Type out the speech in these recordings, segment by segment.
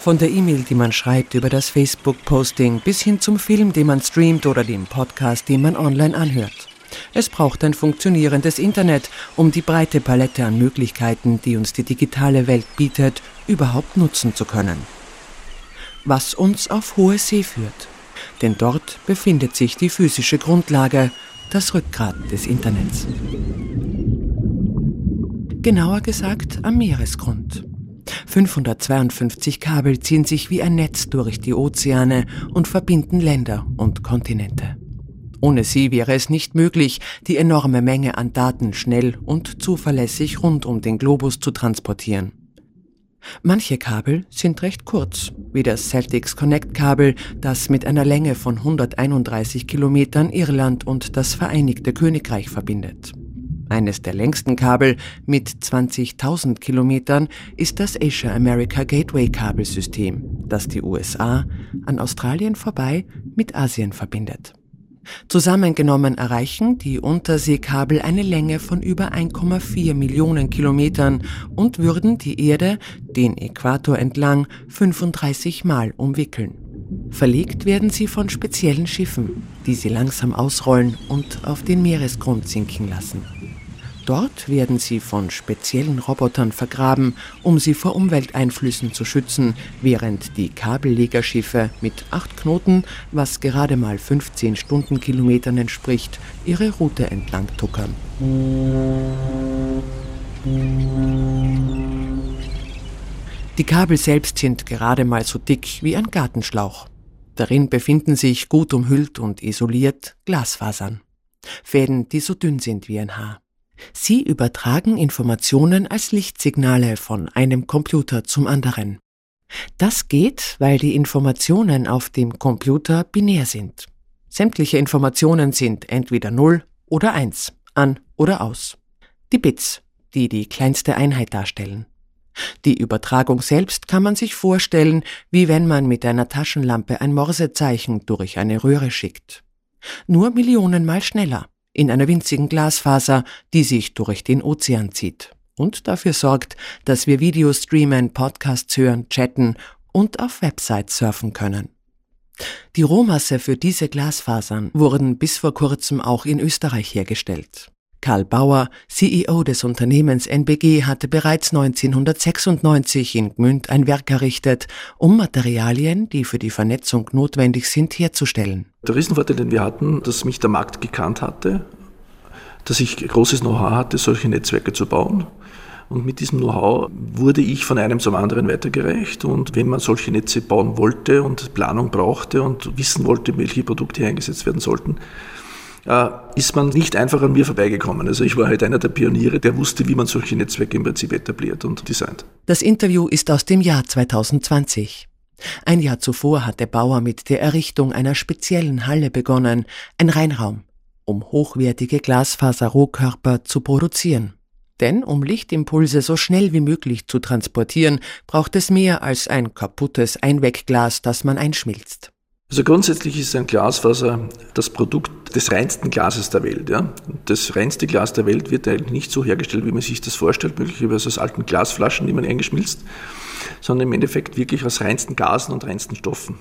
Von der E-Mail, die man schreibt, über das Facebook-Posting bis hin zum Film, den man streamt oder dem Podcast, den man online anhört. Es braucht ein funktionierendes Internet, um die breite Palette an Möglichkeiten, die uns die digitale Welt bietet, überhaupt nutzen zu können. Was uns auf hohe See führt. Denn dort befindet sich die physische Grundlage, das Rückgrat des Internets. Genauer gesagt am Meeresgrund. 552 Kabel ziehen sich wie ein Netz durch die Ozeane und verbinden Länder und Kontinente. Ohne sie wäre es nicht möglich, die enorme Menge an Daten schnell und zuverlässig rund um den Globus zu transportieren. Manche Kabel sind recht kurz, wie das Celtics Connect Kabel, das mit einer Länge von 131 Kilometern Irland und das Vereinigte Königreich verbindet. Eines der längsten Kabel mit 20.000 Kilometern ist das Asia America Gateway Kabelsystem, das die USA an Australien vorbei mit Asien verbindet. Zusammengenommen erreichen die Unterseekabel eine Länge von über 1,4 Millionen Kilometern und würden die Erde den Äquator entlang 35 Mal umwickeln. Verlegt werden sie von speziellen Schiffen, die sie langsam ausrollen und auf den Meeresgrund sinken lassen. Dort werden sie von speziellen Robotern vergraben, um sie vor Umwelteinflüssen zu schützen, während die Kabellegerschiffe mit acht Knoten, was gerade mal 15 Stundenkilometern entspricht, ihre Route entlang tuckern. Die Kabel selbst sind gerade mal so dick wie ein Gartenschlauch. Darin befinden sich gut umhüllt und isoliert Glasfasern. Fäden, die so dünn sind wie ein Haar. Sie übertragen Informationen als Lichtsignale von einem Computer zum anderen. Das geht, weil die Informationen auf dem Computer binär sind. Sämtliche Informationen sind entweder 0 oder 1, an oder aus. Die Bits, die die kleinste Einheit darstellen. Die Übertragung selbst kann man sich vorstellen, wie wenn man mit einer Taschenlampe ein Morsezeichen durch eine Röhre schickt. Nur Millionenmal schneller in einer winzigen Glasfaser, die sich durch den Ozean zieht und dafür sorgt, dass wir Videos streamen, Podcasts hören, chatten und auf Websites surfen können. Die Rohmasse für diese Glasfasern wurden bis vor kurzem auch in Österreich hergestellt. Karl Bauer, CEO des Unternehmens NBG, hatte bereits 1996 in Gmünd ein Werk errichtet, um Materialien, die für die Vernetzung notwendig sind, herzustellen. Der Riesenvorteil, den wir hatten, dass mich der Markt gekannt hatte, dass ich großes Know-how hatte, solche Netzwerke zu bauen. Und mit diesem Know-how wurde ich von einem zum anderen weitergereicht. Und wenn man solche Netze bauen wollte und Planung brauchte und wissen wollte, welche Produkte eingesetzt werden sollten, ist man nicht einfach an mir vorbeigekommen. Also ich war halt einer der Pioniere, der wusste, wie man solche Netzwerke im Prinzip etabliert und designt. Das Interview ist aus dem Jahr 2020. Ein Jahr zuvor hatte Bauer mit der Errichtung einer speziellen Halle begonnen, ein Reinraum, um hochwertige Glasfaser-Rohkörper zu produzieren. Denn um Lichtimpulse so schnell wie möglich zu transportieren, braucht es mehr als ein kaputtes Einwegglas, das man einschmilzt. Also grundsätzlich ist ein Glasfaser das Produkt des reinsten Glases der Welt. Ja. Das reinste Glas der Welt wird eigentlich nicht so hergestellt, wie man sich das vorstellt, möglicherweise aus alten Glasflaschen, die man eingeschmilzt, sondern im Endeffekt wirklich aus reinsten Gasen und reinsten Stoffen.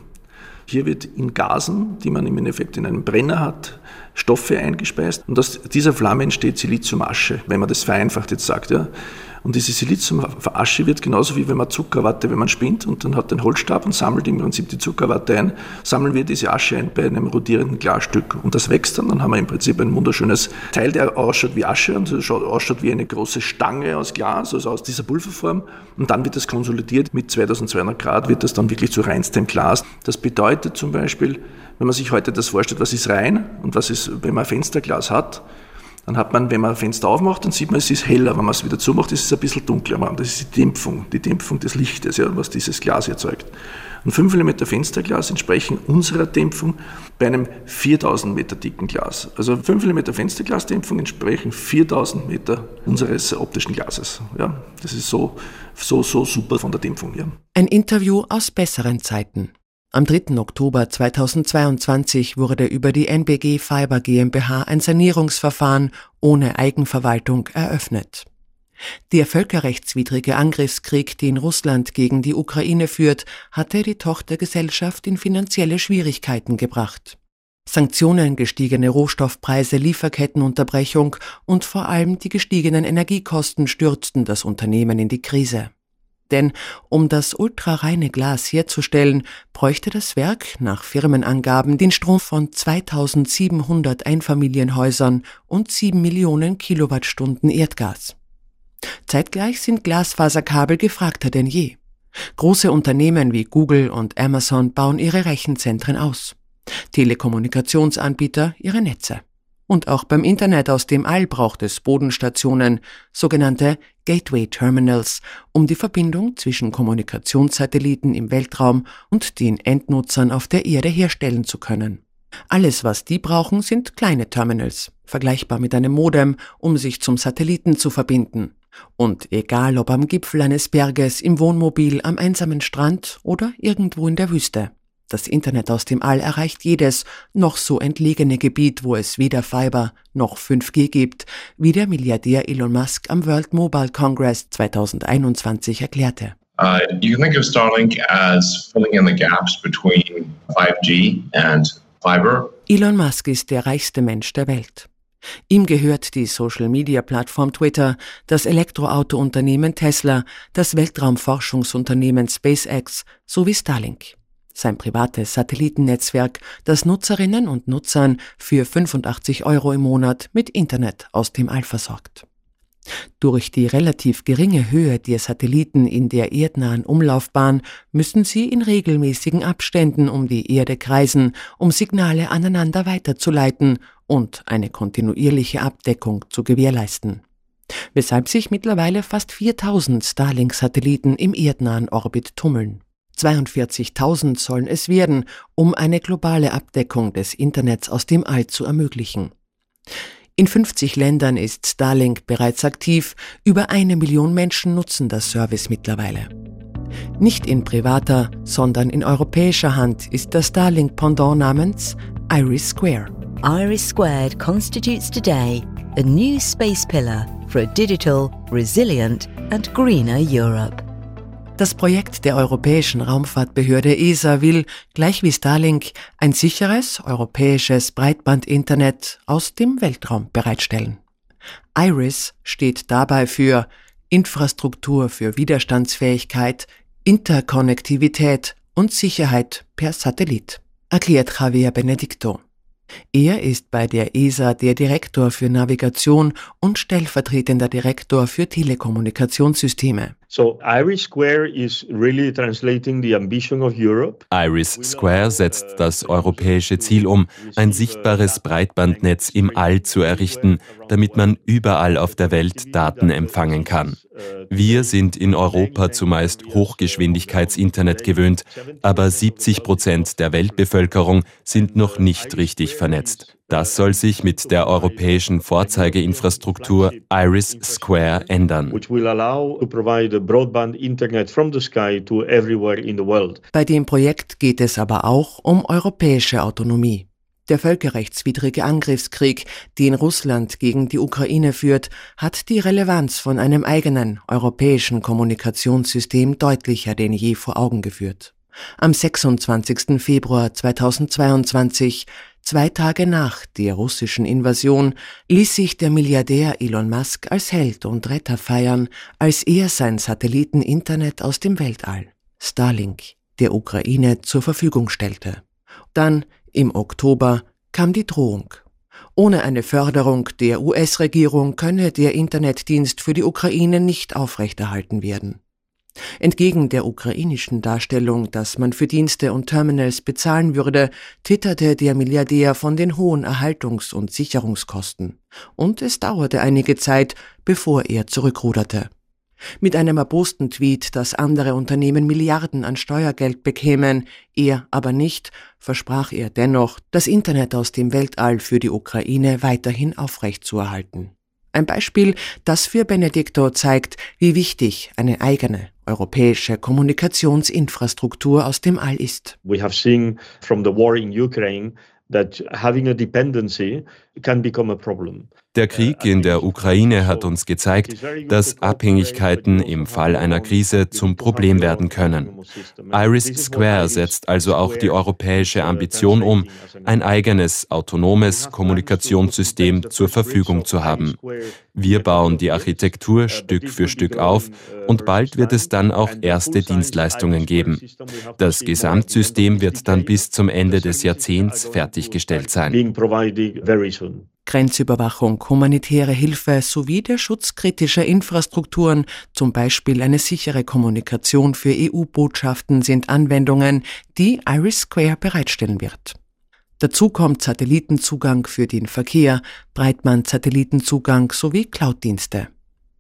Hier wird in Gasen, die man im Endeffekt in einem Brenner hat, Stoffe eingespeist und aus dieser Flamme entsteht Siliziumasche, wenn man das vereinfacht jetzt sagt. Ja. Und diese Siliziumasche wird genauso wie wenn man Zuckerwatte, wenn man spinnt und dann hat den Holzstab und sammelt im Prinzip die Zuckerwatte ein, sammeln wir diese Asche ein bei einem rotierenden Glasstück. Und das wächst dann, dann haben wir im Prinzip ein wunderschönes Teil, der ausschaut wie Asche und ausschaut wie eine große Stange aus Glas, also aus dieser Pulverform. Und dann wird das konsolidiert mit 2200 Grad, wird das dann wirklich zu reinstem Glas. Das bedeutet zum Beispiel, wenn man sich heute das vorstellt, was ist rein und was ist, wenn man Fensterglas hat, dann hat man, wenn man Fenster aufmacht, dann sieht man, es ist heller. Wenn man es wieder zumacht, ist es ein bisschen dunkler. Das ist die Dämpfung, die Dämpfung des Lichtes, ja, was dieses Glas erzeugt. Und 5 mm Fensterglas entsprechen unserer Dämpfung bei einem 4000 Meter dicken Glas. Also 5 mm Fensterglasdämpfung entsprechen 4000 Meter unseres optischen Glases. Ja, das ist so, so, so super von der Dämpfung. Ja. Ein Interview aus besseren Zeiten. Am 3. Oktober 2022 wurde über die NBG Fiber GmbH ein Sanierungsverfahren ohne Eigenverwaltung eröffnet. Der völkerrechtswidrige Angriffskrieg, den Russland gegen die Ukraine führt, hatte die Tochtergesellschaft in finanzielle Schwierigkeiten gebracht. Sanktionen, gestiegene Rohstoffpreise, Lieferkettenunterbrechung und vor allem die gestiegenen Energiekosten stürzten das Unternehmen in die Krise. Denn um das ultrareine Glas herzustellen, bräuchte das Werk nach Firmenangaben den Strom von 2700 Einfamilienhäusern und 7 Millionen Kilowattstunden Erdgas. Zeitgleich sind Glasfaserkabel gefragter denn je. Große Unternehmen wie Google und Amazon bauen ihre Rechenzentren aus. Telekommunikationsanbieter ihre Netze. Und auch beim Internet aus dem All braucht es Bodenstationen, sogenannte Gateway Terminals, um die Verbindung zwischen Kommunikationssatelliten im Weltraum und den Endnutzern auf der Erde herstellen zu können. Alles, was die brauchen, sind kleine Terminals, vergleichbar mit einem Modem, um sich zum Satelliten zu verbinden. Und egal ob am Gipfel eines Berges, im Wohnmobil, am einsamen Strand oder irgendwo in der Wüste. Das Internet aus dem All erreicht jedes noch so entlegene Gebiet, wo es weder Fiber noch 5G gibt, wie der Milliardär Elon Musk am World Mobile Congress 2021 erklärte. Uh, you can think of Starlink as filling in the gaps between 5G and fiber. Elon Musk ist der reichste Mensch der Welt. Ihm gehört die Social-Media-Plattform Twitter, das Elektroautounternehmen Tesla, das Weltraumforschungsunternehmen SpaceX sowie Starlink sein privates Satellitennetzwerk, das Nutzerinnen und Nutzern für 85 Euro im Monat mit Internet aus dem All versorgt. Durch die relativ geringe Höhe der Satelliten in der erdnahen Umlaufbahn müssen sie in regelmäßigen Abständen um die Erde kreisen, um Signale aneinander weiterzuleiten und eine kontinuierliche Abdeckung zu gewährleisten. Weshalb sich mittlerweile fast 4000 Starlink-Satelliten im erdnahen Orbit tummeln. 42.000 sollen es werden, um eine globale Abdeckung des Internets aus dem All zu ermöglichen. In 50 Ländern ist Starlink bereits aktiv, über eine Million Menschen nutzen das Service mittlerweile. Nicht in privater, sondern in europäischer Hand ist das Starlink-Pendant namens Iris Square. Iris Squared constitutes today a new space pillar for a digital, resilient and greener Europe. Das Projekt der Europäischen Raumfahrtbehörde ESA will, gleich wie Starlink, ein sicheres europäisches Breitbandinternet aus dem Weltraum bereitstellen. IRIS steht dabei für Infrastruktur für Widerstandsfähigkeit, Interkonnektivität und Sicherheit per Satellit, erklärt Javier Benedicto. Er ist bei der ESA der Direktor für Navigation und stellvertretender Direktor für Telekommunikationssysteme. So Iris Square is really translating the ambition of Europe. Iris Square setzt das europäische Ziel um, ein sichtbares Breitbandnetz im All zu errichten, damit man überall auf der Welt Daten empfangen kann. Wir sind in Europa zumeist Hochgeschwindigkeitsinternet gewöhnt, aber 70 Prozent der Weltbevölkerung sind noch nicht richtig vernetzt. Das soll sich mit der europäischen Vorzeigeinfrastruktur Iris Square ändern. Bei dem Projekt geht es aber auch um europäische Autonomie. Der völkerrechtswidrige Angriffskrieg, den Russland gegen die Ukraine führt, hat die Relevanz von einem eigenen europäischen Kommunikationssystem deutlicher denn je vor Augen geführt. Am 26. Februar 2022 Zwei Tage nach der russischen Invasion ließ sich der Milliardär Elon Musk als Held und Retter feiern, als er sein Satelliteninternet aus dem Weltall, Starlink, der Ukraine zur Verfügung stellte. Dann, im Oktober, kam die Drohung. Ohne eine Förderung der US-Regierung könne der Internetdienst für die Ukraine nicht aufrechterhalten werden. Entgegen der ukrainischen Darstellung, dass man für Dienste und Terminals bezahlen würde, twitterte der Milliardär von den hohen Erhaltungs- und Sicherungskosten. Und es dauerte einige Zeit, bevor er zurückruderte. Mit einem erbosten Tweet, dass andere Unternehmen Milliarden an Steuergeld bekämen, er aber nicht, versprach er dennoch, das Internet aus dem Weltall für die Ukraine weiterhin aufrechtzuerhalten. Ein Beispiel, das für Benedicto zeigt, wie wichtig eine eigene europäische Kommunikationsinfrastruktur aus dem All ist. We have seen from the war in Ukraine that having a dependency can become a problem. Der Krieg in der Ukraine hat uns gezeigt, dass Abhängigkeiten im Fall einer Krise zum Problem werden können. Iris Square setzt also auch die europäische Ambition um, ein eigenes autonomes Kommunikationssystem zur Verfügung zu haben. Wir bauen die Architektur Stück für Stück auf und bald wird es dann auch erste Dienstleistungen geben. Das Gesamtsystem wird dann bis zum Ende des Jahrzehnts fertiggestellt sein. Grenzüberwachung, humanitäre Hilfe sowie der Schutz kritischer Infrastrukturen, zum Beispiel eine sichere Kommunikation für EU-Botschaften, sind Anwendungen, die Iris Square bereitstellen wird. Dazu kommt Satellitenzugang für den Verkehr, Breitband-Satellitenzugang sowie Cloud-Dienste.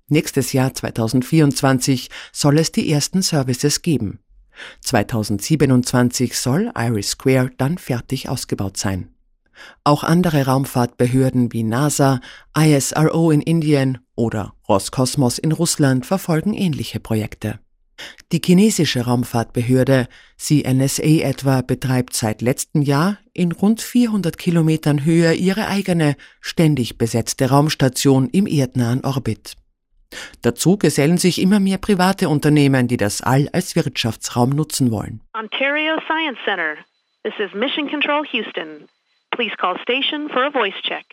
Nächstes Jahr 2024 soll es die ersten Services geben. 2027 soll Iris Square dann fertig ausgebaut sein. Auch andere Raumfahrtbehörden wie NASA, ISRO in Indien oder Roskosmos in Russland verfolgen ähnliche Projekte. Die chinesische Raumfahrtbehörde CNSA etwa betreibt seit letztem Jahr in rund 400 Kilometern Höhe ihre eigene, ständig besetzte Raumstation im erdnahen Orbit. Dazu gesellen sich immer mehr private Unternehmen, die das All als Wirtschaftsraum nutzen wollen. Ontario Science Center. This is Mission Control Houston. Please call station for a voice check.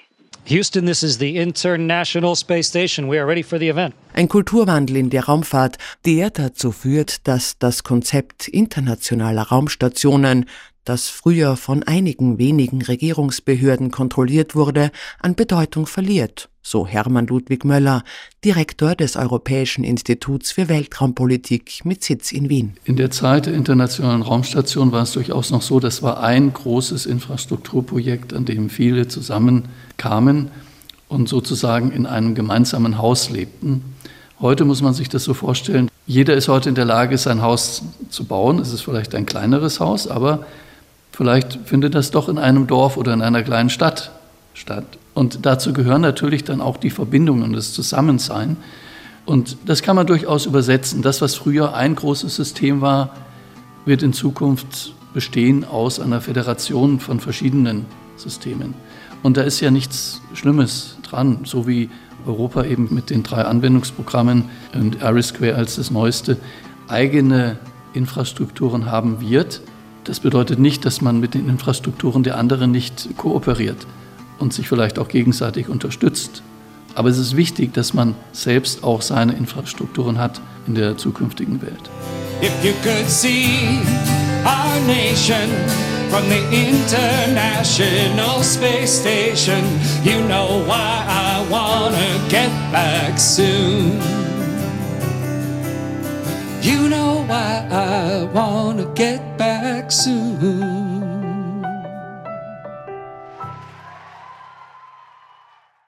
Houston, this is the International Space Station. We are ready for the event. Ein Kulturwandel in der Raumfahrt, der dazu führt, dass das Konzept internationaler Raumstationen das früher von einigen wenigen Regierungsbehörden kontrolliert wurde, an Bedeutung verliert, so Hermann Ludwig Möller, Direktor des Europäischen Instituts für Weltraumpolitik mit Sitz in Wien. In der Zeit der internationalen Raumstation war es durchaus noch so, das war ein großes Infrastrukturprojekt, an dem viele zusammenkamen und sozusagen in einem gemeinsamen Haus lebten. Heute muss man sich das so vorstellen, jeder ist heute in der Lage, sein Haus zu bauen. Es ist vielleicht ein kleineres Haus, aber Vielleicht findet das doch in einem Dorf oder in einer kleinen Stadt statt. Und dazu gehören natürlich dann auch die Verbindungen und das Zusammensein. Und das kann man durchaus übersetzen. Das, was früher ein großes System war, wird in Zukunft bestehen aus einer Föderation von verschiedenen Systemen. Und da ist ja nichts Schlimmes dran, so wie Europa eben mit den drei Anwendungsprogrammen und ARISquare als das neueste eigene Infrastrukturen haben wird. Das bedeutet nicht, dass man mit den Infrastrukturen der anderen nicht kooperiert und sich vielleicht auch gegenseitig unterstützt. Aber es ist wichtig, dass man selbst auch seine Infrastrukturen hat in der zukünftigen Welt. If you could see our nation from the International Space Station, you know why I wanna get back soon. You know why I wanna get back soon.